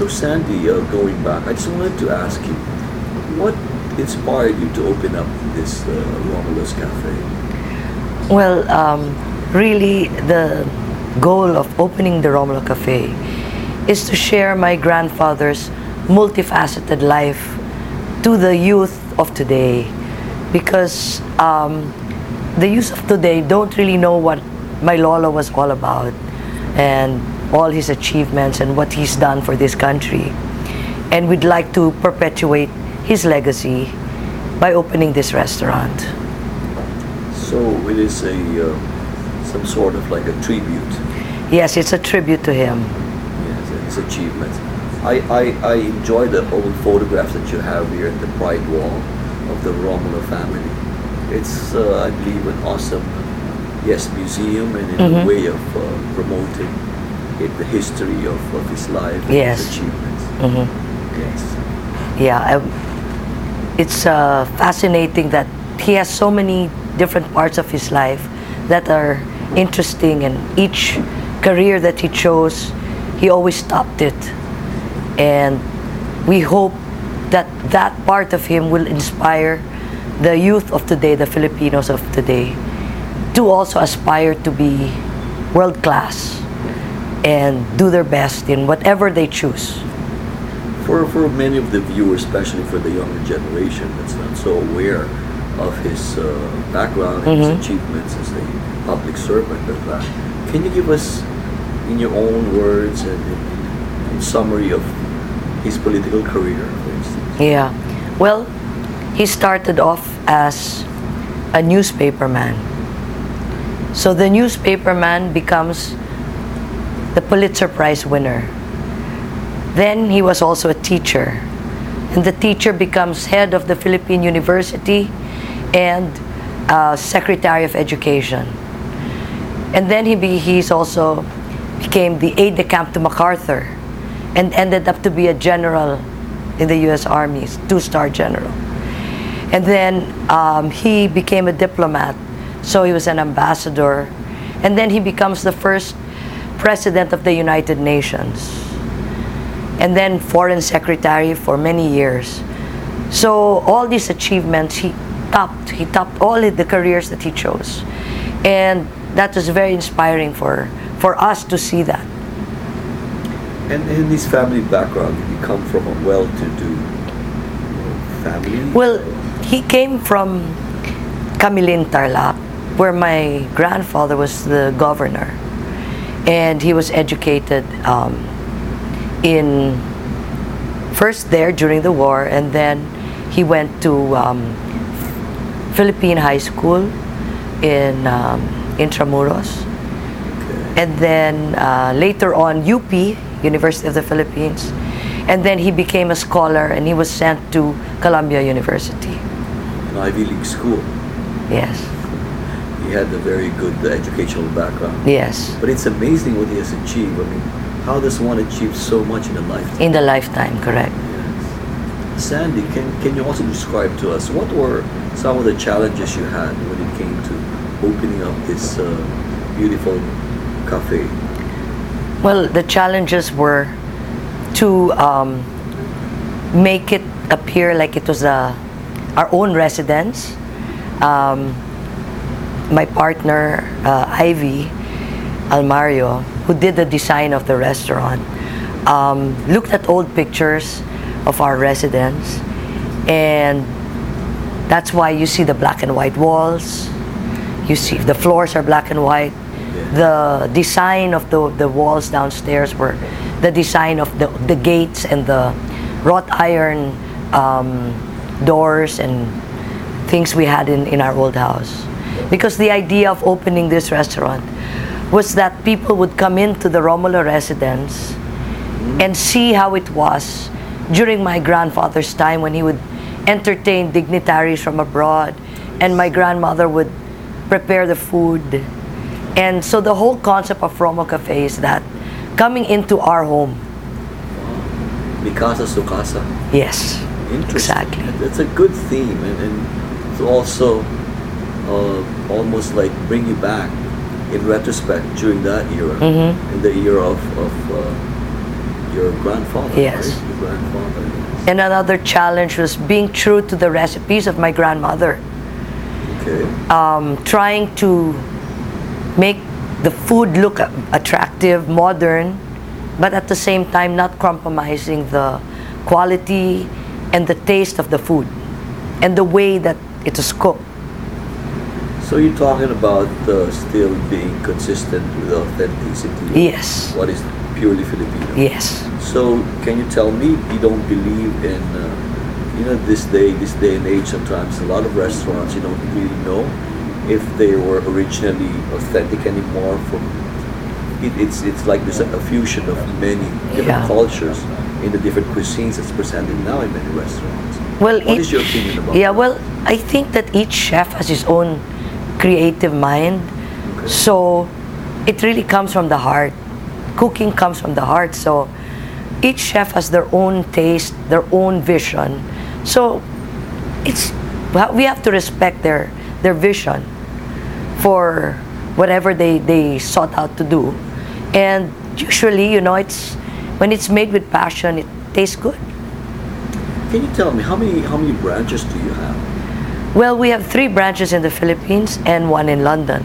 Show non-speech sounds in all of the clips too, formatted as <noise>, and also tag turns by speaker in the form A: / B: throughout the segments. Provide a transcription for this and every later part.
A: So Sandy, uh, going back, I just wanted to ask you, what inspired you to open up this uh, Romulo's Cafe?
B: Well, um, really, the goal of opening the Romulo Cafe is to share my grandfather's multifaceted life to the youth of today. Because um, the youth of today don't really know what my Lolo was all about. And all his achievements and what he's done for this country. And we'd like to perpetuate his legacy by opening this restaurant.
A: So it is a uh, some sort of like a tribute,
B: Yes, it's a tribute to him.
A: yes, his achievements. I, I, I enjoy the old photographs that you have here at the Pride Wall of the Romulo family. It's, uh, I believe, an awesome, yes, museum and in a
B: Mhm.
A: way of uh, promoting the history of, of his life and
B: Yes.
A: his achievements.
B: Mhm.
A: Yes.
B: Yeah, I, it's uh, fascinating that he has so many different parts of his life that are interesting, and each career that he chose, he always stopped it. And we hope that that part of him will inspire the youth of today, the Filipinos of today, to also aspire to be world class and do their best in whatever they choose.
A: For, for many of the viewers, especially for the younger generation that's not so aware of his uh, background and
B: Mhm.
A: his achievements as a public servant, of that, can you give us, in your own words and in, in summary of his political career, for instance?
B: Yeah. Well, he started off as a newspaperman. So the newspaperman becomes the Pulitzer Prize winner. Then he was also a teacher. And the teacher becomes head of the Philippine University and uh, Secretary of Education. And then he be, he's also became the aide de camp to MacArthur and ended up to be a general in the U.S. Army, two-star general. And then um, he became a diplomat, so he was an ambassador. And then he becomes the first president of the United Nations. And then foreign secretary for many years. So all these achievements, he topped. He topped all the careers that he chose. And that was very inspiring for, for us to see that.
A: And in his family background, did he come from a well-to-do family?
B: Well, he came from Camiling Tarlac, where my grandfather was the governor. And he was educated um, in first there during the war, and then he went to um, Philippine High School in um, Intramuros.
A: Okay.
B: and then uh, later on UP, University of the Philippines, and then he became a scholar and he was sent to Columbia University.
A: An Ivy League school.
B: Yes,
A: He had a very good uh, educational background.
B: yes,
A: But it's amazing what he has achieved. I mean, how does one achieve so much in a lifetime?
B: in the lifetime, correct.
A: Yes. Sandy, can, can you also describe to us what were some of the challenges you had when it came to opening up this uh, beautiful cafe?
B: Well, the challenges were to um, make it appear like it was a, our own residence. Um, my partner, uh, Ivy Almario, who did the design of the restaurant, um, looked at old pictures of our residence, and that's why you see the black and white walls. You see the floors are black and white. The design of the, the walls downstairs were the design of the, the gates and the wrought iron um, doors and things we had in, in our old house. Because the idea of opening this restaurant was that people would come into the Romulo residence and see how it was during my grandfather's time when he would entertain dignitaries from abroad and my grandmother would prepare the food. And so the whole concept of Romulo Cafe is that coming into our home.
A: Mikasa Sukasa.
B: Yes.
A: Interesting.
B: Exactly.
A: That's a good theme, and, and it's also uh, almost like bring you back in retrospect during that era,
B: Mhm.
A: in the era of, of uh, your grandfather.
B: Yes.
A: Right? Your grandfather.
B: And another challenge was being true to the recipes of my grandmother.
A: Okay.
B: um, trying to make the food look attractive, modern, but at the same time not compromising the quality and the taste of the food and the way that it is cooked.
A: So you're talking about uh, still being consistent with authenticity.
B: Yes.
A: What is purely Filipino.
B: Yes.
A: So can you tell me you don't believe in, uh, you know, this day, this day and age, sometimes a lot of restaurants you don't really know if they were originally authentic anymore. From it, it's it's like there's a, fusion of many different
B: Yeah.
A: cultures in the different cuisines that's presented now in many restaurants.
B: Well,
A: What
B: each-
A: is your opinion about
B: Yeah,
A: that?
B: well, I think that each chef has his own creative mind. So it really comes from the heart. Cooking comes from the heart. So each chef has their own taste, their own vision. So it's we have to respect their their vision for whatever they, they sought out to do. And usually, you know, it's when it's made with passion, it tastes good.
A: Can you tell me how many how many branches do you have?
B: Well, we have three branches in the Philippines and one in London.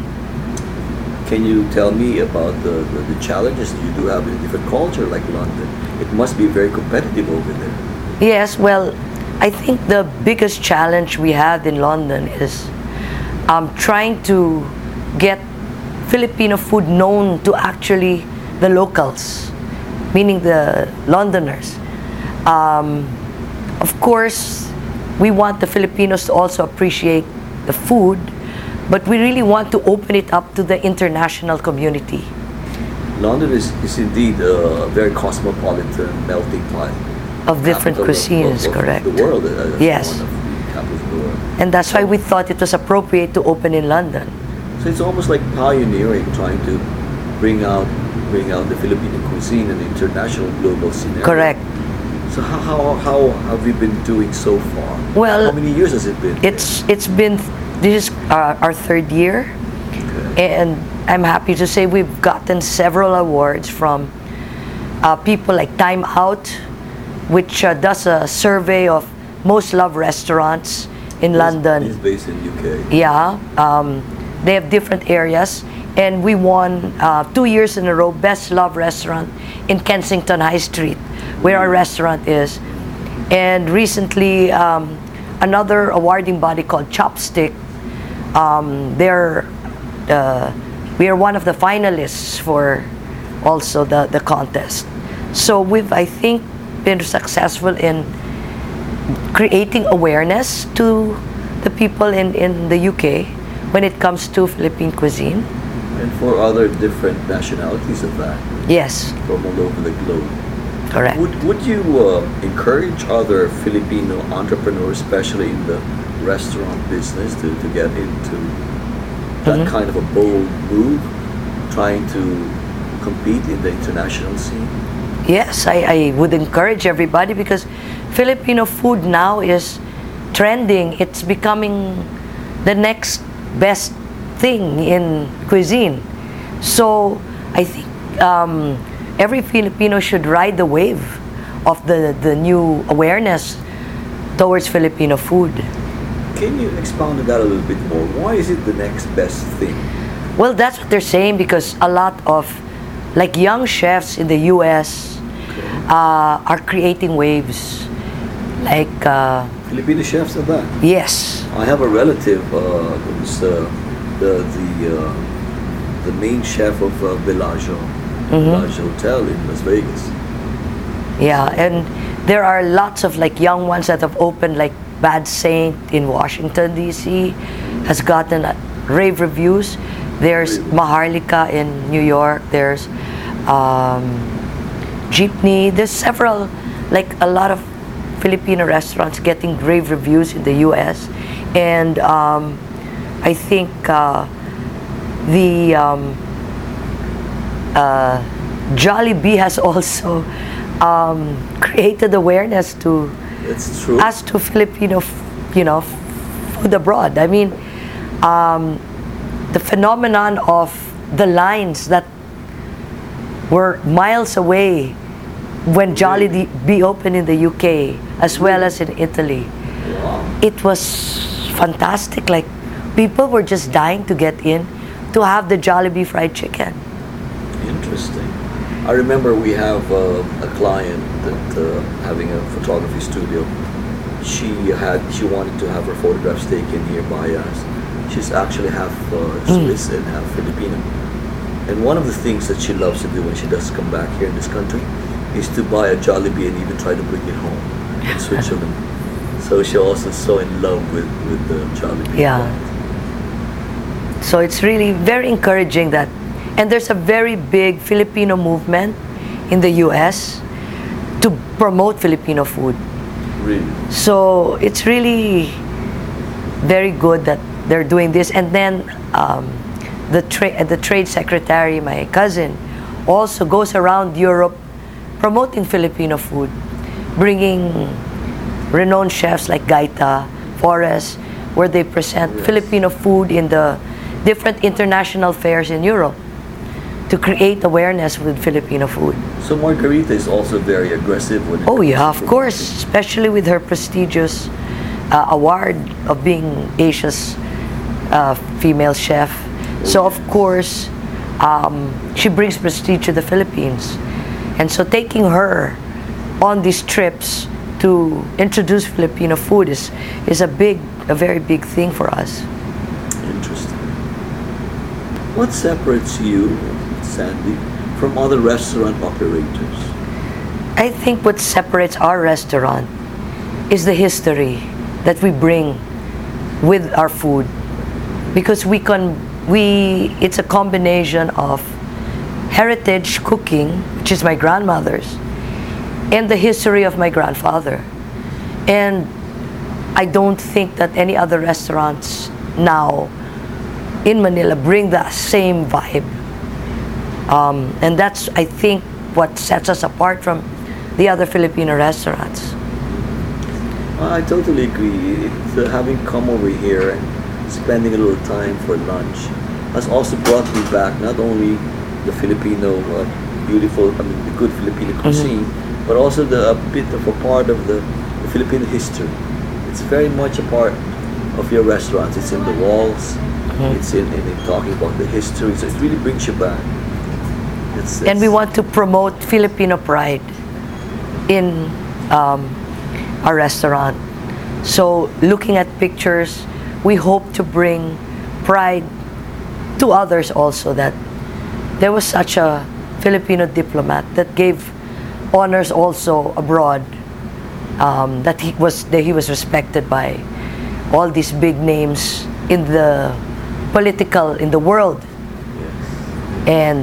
A: Can you tell me about the, the, the challenges you do have in a different culture like London? It must be very competitive over there.
B: Yes, well, I think the biggest challenge we have in London is um, trying to get Filipino food known to actually the locals, meaning the Londoners. Um, of course, we want the Filipinos to also appreciate the food, but we really want to open it up to the international community.
A: London is, is indeed a very cosmopolitan melting pot.
B: Of different
A: capital of-
B: cuisines,
A: of, of
B: correct.
A: The world. uh,
B: Yes.
A: Of the capitals of the world.
B: And that's why we thought it was appropriate to open in London.
A: So it's almost like pioneering, trying to bring out bring out the Filipino cuisine in the international global scenario.
B: Correct.
A: So how, how, how have we been doing so far?
B: Well,
A: how many years has it been?
B: It's it's been this is uh, our third year,
A: Okay.
B: and I'm happy to say we've gotten several awards from uh, people like Time Out, which uh, does a survey of most loved restaurants in
A: He's-
B: London.
A: He's based in UK.
B: Yeah, um, they have different areas, and we won uh, two years in a row Best Love Restaurant in Kensington High Street, where our restaurant is. And recently, um, another awarding body called Chopstick, um, they're uh, we are one of the finalists for also the, the contest. So we've I think been successful in creating awareness to the people in, in the UK when it comes to Philippine cuisine.
A: And for other different nationalities of that,
B: Yes,
A: from all over the globe.
B: correct.
A: Would, would you uh, encourage other Filipino entrepreneurs, especially in the restaurant business, to, to get into that
B: Mhm.
A: kind of a bold move, trying to compete in the international scene?
B: Yes, I, I would encourage everybody because Filipino food now is trending. It's becoming the next best thing in cuisine. So I think um, every Filipino should ride the wave of the, the new awareness towards Filipino food.
A: Can you expound on that a little bit more? Why is it the next best thing?
B: Well, that's what they're saying because a lot of like young chefs in the US uh, are creating waves. Like, uh,
A: Filipino chefs are that.
B: yes,
A: I have a relative uh, who's uh, the the uh, the main chef of uh, Bellagio, Bellagio Hotel in Las Vegas.
B: yeah, and there are lots of like young ones that have opened, like Bad Saint in Washington D.C. has gotten uh, rave reviews. There's? Maharlika in New York. There's um, Jeepney. There's several, like a lot of Filipino restaurants getting rave reviews in the U.S. And um, I think uh, the um, uh, Jollibee <laughs> has also um, created awareness to
A: It's true.
B: us to Filipino, f- you know, f- food abroad. I mean, um, the phenomenon of the lines that were miles away when Jollibee be opened in the UK as well as in Italy,
A: Wow.
B: it was fantastic. Like people were just dying to get in to have the Jollibee fried chicken.
A: Interesting. I remember we have uh, a client that uh, having a photography studio. She had she wanted to have her photographs taken here by us. She's actually half uh, Swiss and half Filipino. And one of the things that she loves to do when she does come back here in this country is to buy a Jollibee and even try to bring it home in <laughs> Switzerland. so she also so in love with with the Jollibee.
B: Yeah. So it's really very encouraging that, and there's a very big Filipino movement in the US to promote Filipino food.
A: Really.
B: So it's really very good that they're doing this. And then um, the, tra- the trade secretary, my cousin, also goes around Europe promoting Filipino food, bringing renowned chefs like Gaita, Forés, where they present
A: Yes.
B: Filipino food in the different international fairs in Europe to create awareness with Filipino food.
A: So Margarita is also very aggressive when
B: Oh yeah, of course, especially with her prestigious uh, award of being Asia's uh, female chef. So of course, um, she brings prestige to the Philippines, and so taking her on these trips to introduce Filipino food is is a big, a very big thing for us.
A: What separates you, Sandy, from other restaurant operators?
B: I think what separates our restaurant is the history that we bring with our food because we can we it's a combination of heritage cooking which is my grandmother's and the history of my grandfather and I don't think that any other restaurants now in Manila bring the same vibe um, and that's I think what sets us apart from the other Filipino restaurants.
A: I totally agree. Uh, having come over here and spending a little time for lunch has also brought me back not only the Filipino uh, beautiful, I mean the good Filipino cuisine, but also the a bit of a part of the, the Filipino history. It's very much a part of your restaurants. It's in the walls. It's in, in, in talking about the history. So it really brings you back. It's,
B: and we want to promote Filipino pride in um, our restaurant. So, looking at pictures, we hope to bring pride to others also that there was such a Filipino diplomat that gave honors also abroad. Um, that he was that he was respected by all these big names in the political in the world
A: Yes.
B: and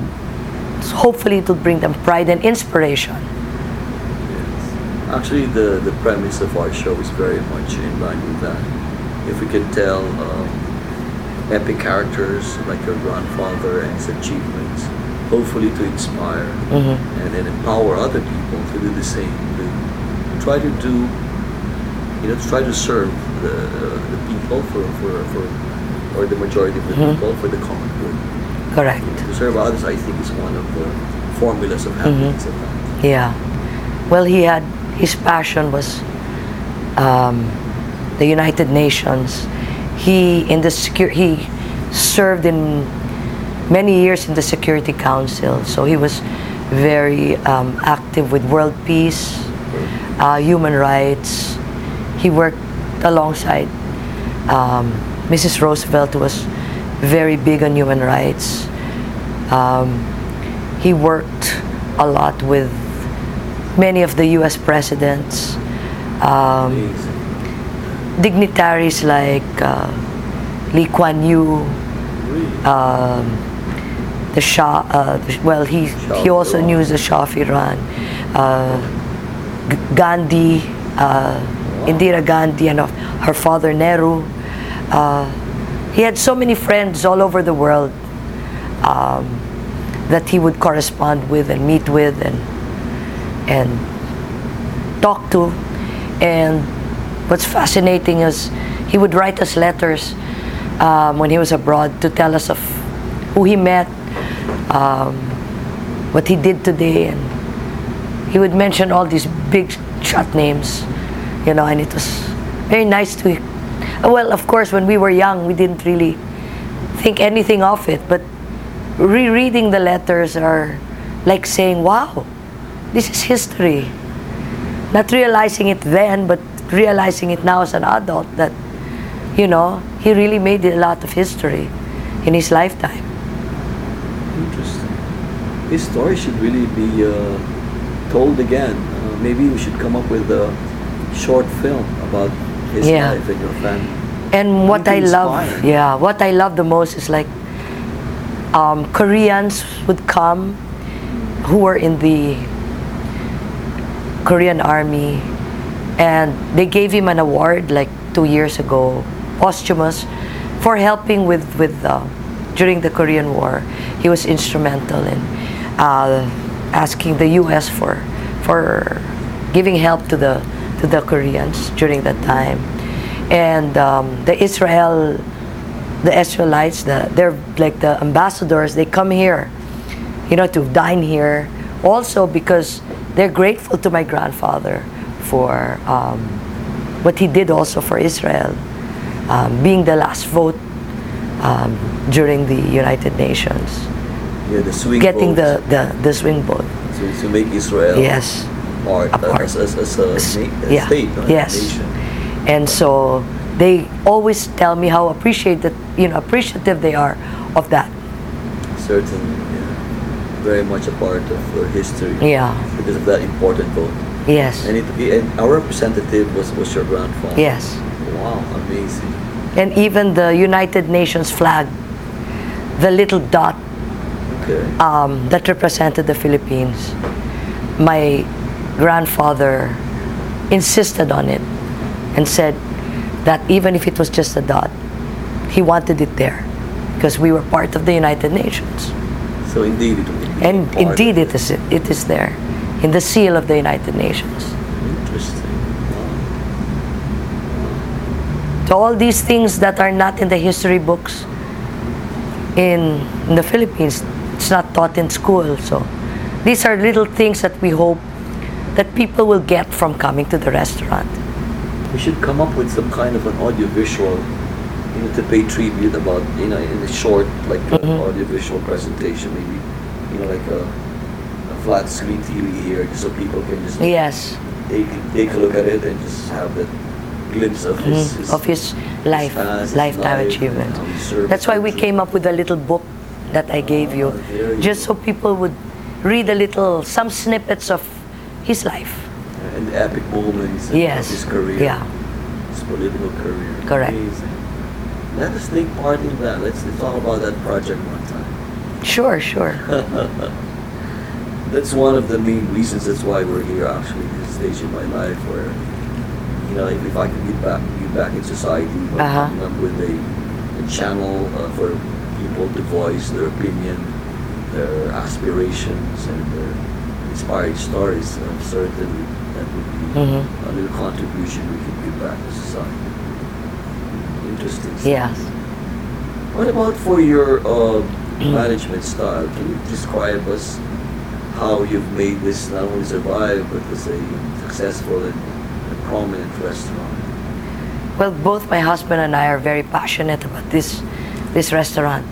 B: hopefully it will bring them pride and inspiration.
A: Actually, the, the premise of our show is very much in line with that. If we can tell um, epic characters like your grandfather and his achievements, hopefully to inspire
B: Mhm.
A: and, and empower other people to do the same. To, try to do, you know, to try to serve the, the people for, for, for, or the majority of the
B: Mhm.
A: people for the common good.
B: Correct.
A: To serve others, I think, is one of the formulas of happiness. in life.
B: Yeah. Well, he had his passion was um, the United Nations. He in the secure he served in many years in the Security Council, so he was very um, active with world peace, uh, human rights. He worked alongside um, Mrs. Roosevelt, was very big on human rights. Um, he worked a lot with many of the U.S. presidents, um, dignitaries like uh, Lee Kuan Yew, um, the Shah. Uh, well, he he also knew the Shah of Iran, uh, G- Gandhi, uh, Indira Gandhi, and of her father Nehru. Uh, he had so many friends all over the world um, that he would correspond with and meet with and and talk to. And what's fascinating is he would write us letters um, when he was abroad to tell us of who he met, um, what he did today, and he would mention all these big shot names, you know, and it was very nice to. Well, of course, when we were young, we didn't really think anything of it, but rereading the letters are like saying, "Wow, this is history." Not realizing it then, but realizing it now as an adult that, you know, he really made a lot of history in his lifetime.
A: Interesting. His story should really be uh, told again. Uh, maybe we should come up with a short film about his
B: Yeah.
A: life and your family.
B: And what I love,
A: inspiring.
B: yeah, what I love the most is like um, Koreans would come who were in the Korean army, and they gave him an award like two years ago, posthumous, for helping with with uh, during the Korean War. He was instrumental in uh, asking the U.S. for for giving help to the to the Koreans during that time, and um, the Israel the Israelites, the, they're like the ambassadors, they come here, you know, to dine here. Also because they're grateful to my grandfather for um, what he did also for Israel, um, being the last vote um, during the United Nations,
A: Yeah, the swing
B: getting the, the, the swing vote.
A: to, to make Israel
B: Yes.
A: Part,
B: A part.
A: As, as, as a, na- a
B: yeah.
A: state, no?
B: Yes.
A: nation.
B: And so they always tell me how appreciated, you know, appreciative they are of that.
A: Certainly, yeah. very much a part of our history
B: Yeah.
A: because of that important vote.
B: Yes.
A: And, it, and our representative was, was your grandfather.
B: Yes.
A: Wow, amazing.
B: and even the United Nations flag, the little dot
A: Okay.
B: um, that represented the Philippines, my grandfather insisted on it and said that even if it was just a dot, he wanted it there because we were part of the United Nations.
A: so indeed, it
B: And indeed, it is, it is there in the seal of the United Nations.
A: Interesting.
B: So all these things that are not in the history books in, in the Philippines, it's not taught in school. So these are little things that we hope that people will get from coming to the restaurant.
A: We should come up with some kind of an audiovisual, you know, to pay tribute about, you know, in a short, like
B: Mhm.
A: audiovisual presentation, maybe, you know, like a, a flat screen TV here, so people can just
B: Yes,
A: take, take a look at it and just have that glimpse of his,
B: mhm,
A: his
B: of his life,
A: his
B: lifetime
A: life,
B: achievement.
A: how he served
B: That's why we came up with a little book that I gave you,
A: Ah, you
B: just
A: go.
B: so people would read a little, some snippets of his life.
A: and the epic moments of
B: Yes,
A: his career,
B: yeah.
A: his political career.
B: Correct.
A: Amazing. Let us take part in that. Let's talk about that project one time.
B: Sure, sure. <laughs>
A: That's one of the main reasons. That's why we're here. Actually, this stage in my life where, you know, if, if I could get back, get back in society,
B: Uh-huh.
A: coming up with a, a channel uh, for people to voice their opinion, their aspirations, and their inspired stories. I'm certain that would be
B: Mhm.
A: a little contribution we can give back to society. Interesting. stuff.
B: Yes.
A: What about for your uh, <clears throat> management style? Can you describe us how you've made this not only survive but as a successful and, and prominent restaurant?
B: Well, both my husband and I are very passionate about this this restaurant.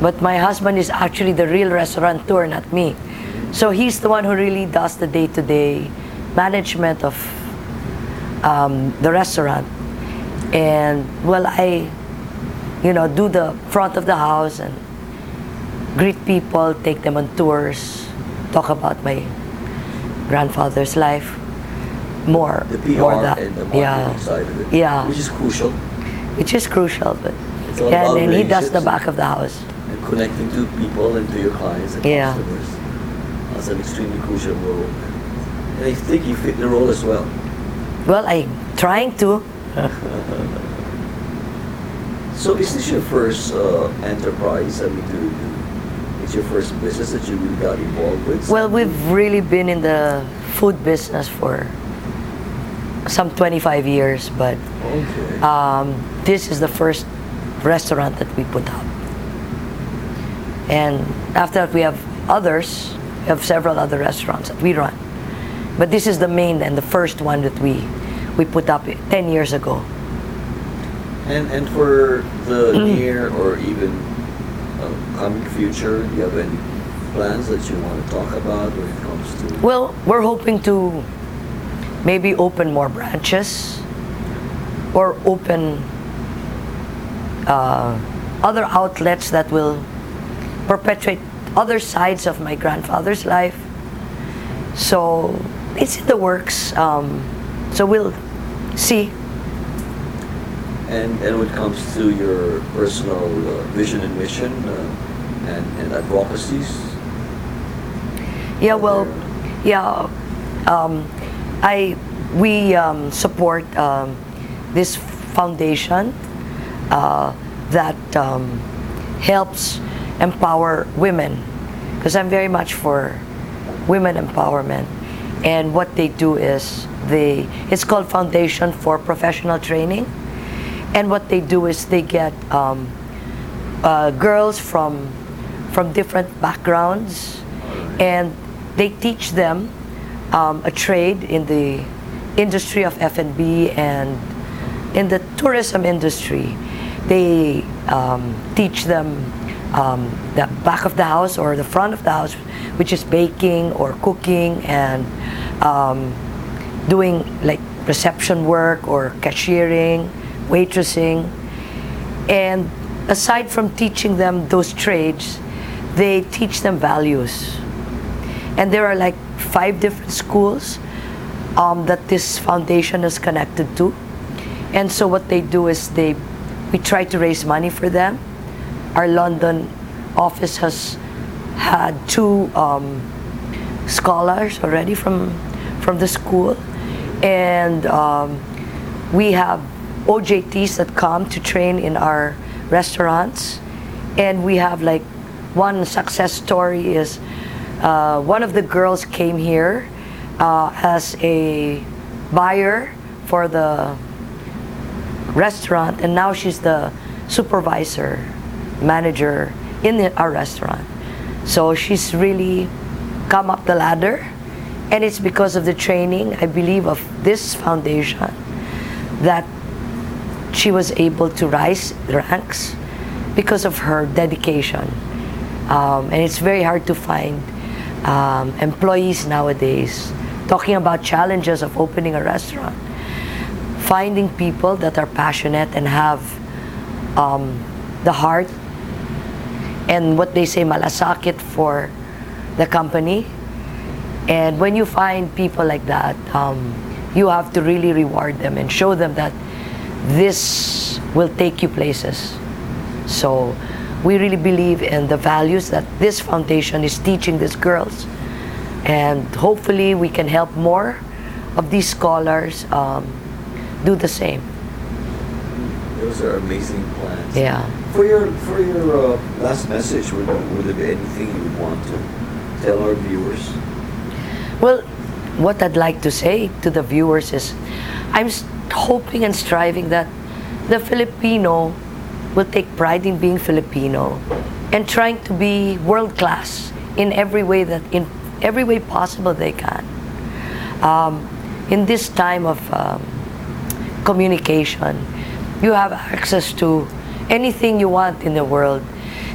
B: But my husband is actually the real restaurateur, not me. So he's the one who really does the day-to-day management of um, the restaurant. And well, I, you know, do the front of the house and greet people, take them on tours, talk about my grandfather's life. More,
A: The PR
B: more that,
A: and the marketing
B: yeah,
A: side of it,
B: yeah
A: which is crucial,
B: which is crucial. But
A: It's all
B: yeah, and then he does the back of the house.
A: and connecting to people and to your clients and
B: Yeah.
A: customers. That's an extremely crucial role. And I think you fit the role as well.
B: Well, I'm trying to. <laughs>
A: So is this your first uh, enterprise? I mean, to, to, it's your first business that you really got involved with?
B: Well, we've really been in the food business for some 25 years, but
A: Okay.
B: um, this is the first restaurant that we put up. And after that, we have others. We have several other restaurants that we run. But this is the main and the first one that we we put up 10 years ago.
A: And and for the <clears throat> near or even uh, coming future, do you have any plans that you want to talk about when it comes to?
B: Well, we're hoping to maybe open more branches or open uh, other outlets that will perpetuate other sides of my grandfather's life. So it's in the works. Um, so we'll see.
A: And and when it comes to your personal uh, vision and mission uh, and and advocacies,
B: Yeah, well, yeah, um, I we um, support um, this foundation uh, that um, helps empower women because I'm very much for women empowerment. And what they do is they it's called Foundation for Professional Training, and what they do is they get um, uh, girls from from different backgrounds and they teach them um, a trade in the industry of F&B and in the tourism industry. They um, teach them um, the back of the house or the front of the house, which is baking or cooking and um, doing like reception work or cashiering, waitressing. And aside from teaching them those trades, they teach them values. And there are like five different schools um, that this foundation is connected to. And so what they do is they, we try to raise money for them. Our London office has had two um, scholars already from from the school, and um, we have OJTs that come to train in our restaurants, and we have like one success story is uh, one of the girls came here uh, as a buyer for the restaurant, and now she's the supervisor, manager in the, our restaurant. So she's really come up the ladder, and it's because of the training, I believe, of this foundation that she was able to rise ranks because of her dedication. Um, and it's very hard to find um, employees nowadays talking about challenges of opening a restaurant. Finding people that are passionate and have um, the heart and what they say malasakit for the company. And when you find people like that, um, you have to really reward them and show them that this will take you places. So we really believe in the values that this foundation is teaching these girls. And hopefully we can help more of these scholars um, do the same.
A: those are amazing plans.
B: Yeah.
A: For your for your uh, last message, would, would there be anything you would want to tell our viewers?
B: Well, what I'd like to say to the viewers is I'm hoping and striving that the Filipino will take pride in being Filipino and trying to be world class in every way that in every way possible they can. Um, in this time of um, communication, you have access to anything you want in the world.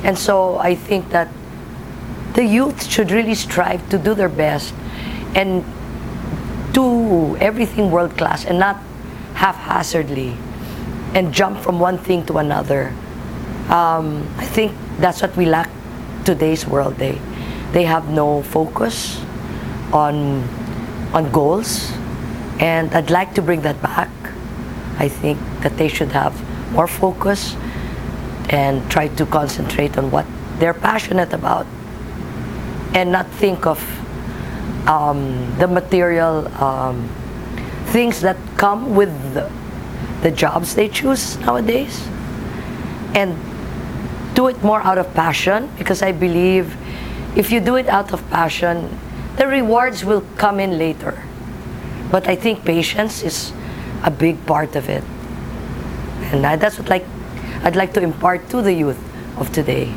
B: And so I think that the youth should really strive to do their best and do everything world class and not haphazardly and jump from one thing to another. Um, I think that's what we lack today's world. They they have no focus on on goals, and I'd like to bring that back. I think that they should have more focus and try to concentrate on what they're passionate about and not think of um, the material um, things that come with the, the jobs they choose nowadays and do it more out of passion because I believe if you do it out of passion, the rewards will come in later. But I think patience is a big part of it. And that's what like I'd like to impart to the youth of today.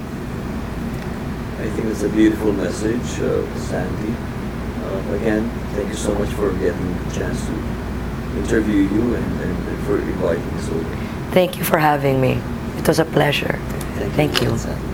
A: I think it's a beautiful message, uh, Sandy. Uh, again, thank you so much for getting the chance to interview you and, and for inviting us over.
B: Thank you for having me. It was a pleasure. Thank you.
A: Elsa.